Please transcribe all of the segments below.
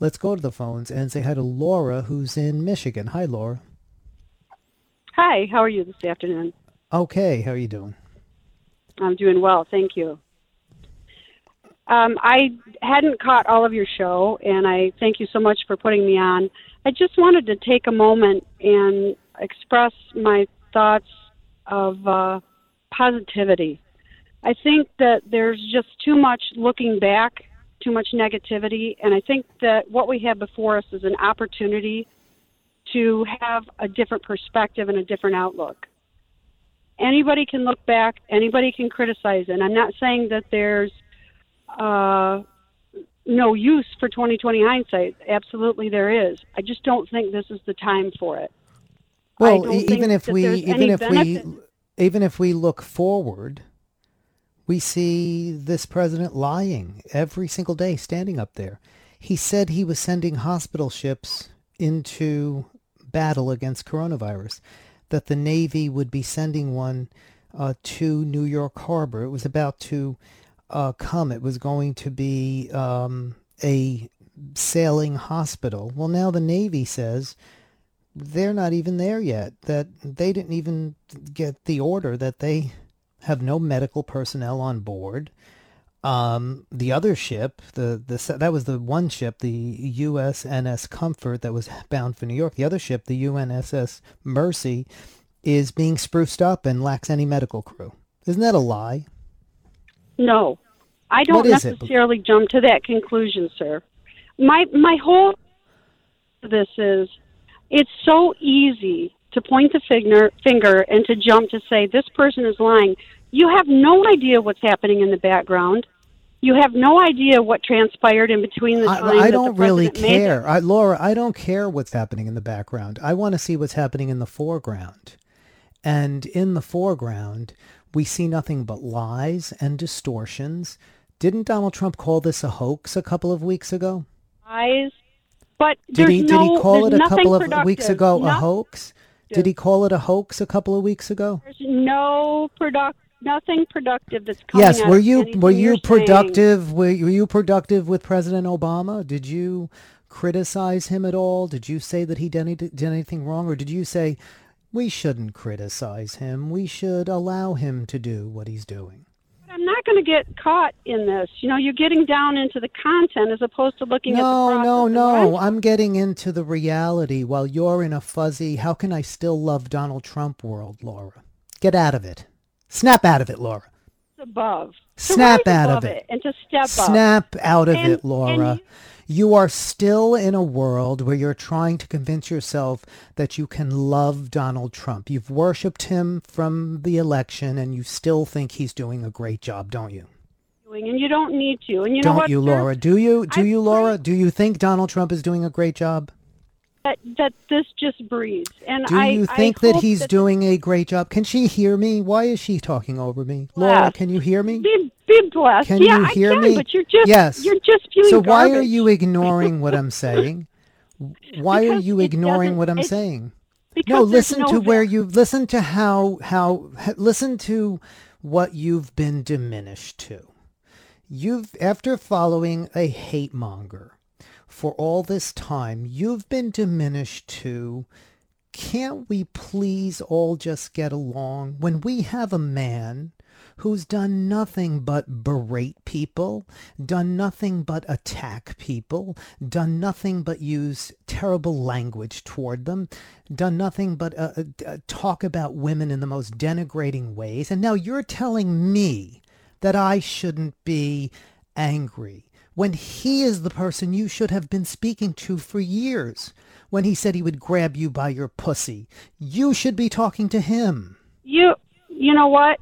let's go to the phones and say hi to Laura, who's in Michigan. Hi, Laura. Hi, how are you this afternoon? Okay, how are you doing? I'm doing well, thank you. Um, I hadn't caught all of your show, and I thank you so much for putting me on. I just wanted to take a moment and express my thoughts of uh, positivity. I think that there's just too much looking back, too much negativity, and I think that what we have before us is an opportunity to have a different perspective and a different outlook. Anybody can look back, anybody can criticize, and I'm not saying that there's uh, no use for 2020 hindsight. Absolutely, there is. I just don't think this is the time for it. Well, even if we, even if benefit. we, even if we look forward, we see this president lying every single day, standing up there. He said he was sending hospital ships into battle against coronavirus, that the Navy would be sending one uh, to New York Harbor. It was about to uh, come. It was going to be um, a sailing hospital. Well, now the Navy says they're not even there yet, that they didn't even get the order, that they have no medical personnel on board. Um, the other ship, the, the that was the one ship, the USNS Comfort that was bound for New York. The other ship, the USNS Mercy, is being spruced up and lacks any medical crew. Isn't that a lie? No, I don't necessarily it? jump to that conclusion, sir. My my whole this is it's so easy to point the finger finger and to jump to say this person is lying. You have no idea what's happening in the background. You have no idea what transpired in between the time. I, I don't really care, I, Laura. I don't care what's happening in the background. I want to see what's happening in the foreground. And in the foreground, we see nothing but lies and distortions. Didn't Donald Trump call this a hoax a couple of weeks ago? Lies, but did he no, did he call it a couple of productive. weeks ago no. a hoax? Did he call it a hoax a couple of weeks ago? There's no product, nothing productive that's coming. Yes, were you were you productive? Were, were you productive with President Obama? Did you criticize him at all? Did you say that he did, any, did anything wrong, or did you say we shouldn't criticize him. We should allow him to do what he's doing. I'm not going to get caught in this. You know, you're getting down into the content as opposed to looking no, at the. No, no, no. I'm getting into the reality while you're in a fuzzy, how can I still love Donald Trump world, Laura? Get out of it. Snap out of it, Laura. above. Snap out of it. it. And to step Snap up. out of and, it, Laura. You are still in a world where you're trying to convince yourself that you can love Donald Trump. You've worshipped him from the election and you still think he's doing a great job, don't you? And you don't need to. And you don't know what, you, Laura? Do you? Do I you, Laura? Do you think Donald Trump is doing a great job? That, that this just breathes. And do I, you think I that he's that doing a great job? Can she hear me? Why is she talking over me? Laura, can you hear me? Be, be blessed. Can yeah, you hear I can, me? But you're just yes. You're just So why garbage. are you ignoring what I'm saying? Why Because are you ignoring what I'm saying? Because No, listen no to where you listen to how how listen to what you've been diminished to. You've after following a hate monger for all this time, you've been diminished to can't we please all just get along when we have a man who's done nothing but berate people, done nothing but attack people, done nothing but use terrible language toward them, done nothing but uh, uh, talk about women in the most denigrating ways. And now you're telling me that I shouldn't be angry when he is the person you should have been speaking to for years when he said he would grab you by your pussy. You should be talking to him. You, you know what?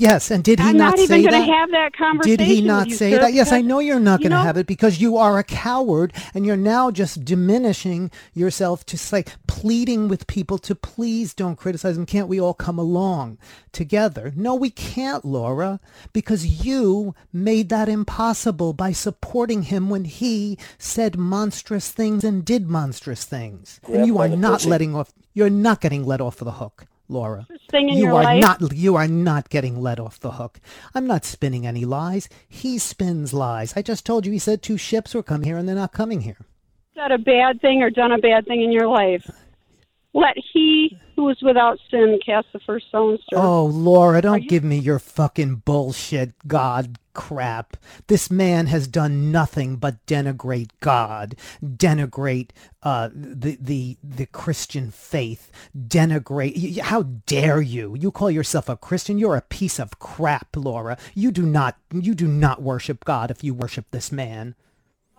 Yes, and did he I'm not, not say even that? going to have that conversation. Did he not with you, say sir, that? Yes, I know you're not going to know- have it because you are a coward and you're now just diminishing yourself to like pleading with people to please don't criticize him. Can't we all come along together? No, we can't, Laura, because you made that impossible by supporting him when he said monstrous things and did monstrous things. and you are not pussy. letting off. You're not getting let off the hook. Laura. you are life? not you are not getting let off the hook. I'm not spinning any lies. He spins lies. I just told you he said two ships were come here and they're not coming here. said a bad thing or done a bad thing in your life, let he who is without sin cast the first stone, sir. Oh, Laura, don't you- give me your fucking bullshit God crap. This man has done nothing but denigrate God, denigrate uh, the the the Christian faith, denigrate. How dare you? You call yourself a Christian? You're a piece of crap, Laura. You do not you do not worship God if you worship this man.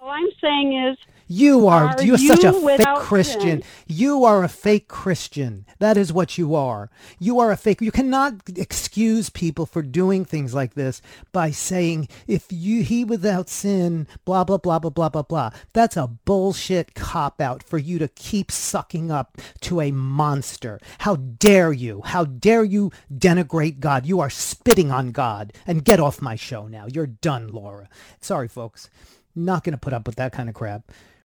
All I'm saying is you are, are you're you such a fake Christian. Sin? You are a fake Christian. That is what you are. You are a fake. You cannot excuse people for doing things like this by saying if you he without sin, blah blah blah blah blah blah blah. That's a bullshit cop out for you to keep sucking up to a monster. How dare you? How dare you denigrate God? You are spitting on God. And get off my show now. You're done, Laura. Sorry, folks. Not going to put up with that kind of crap.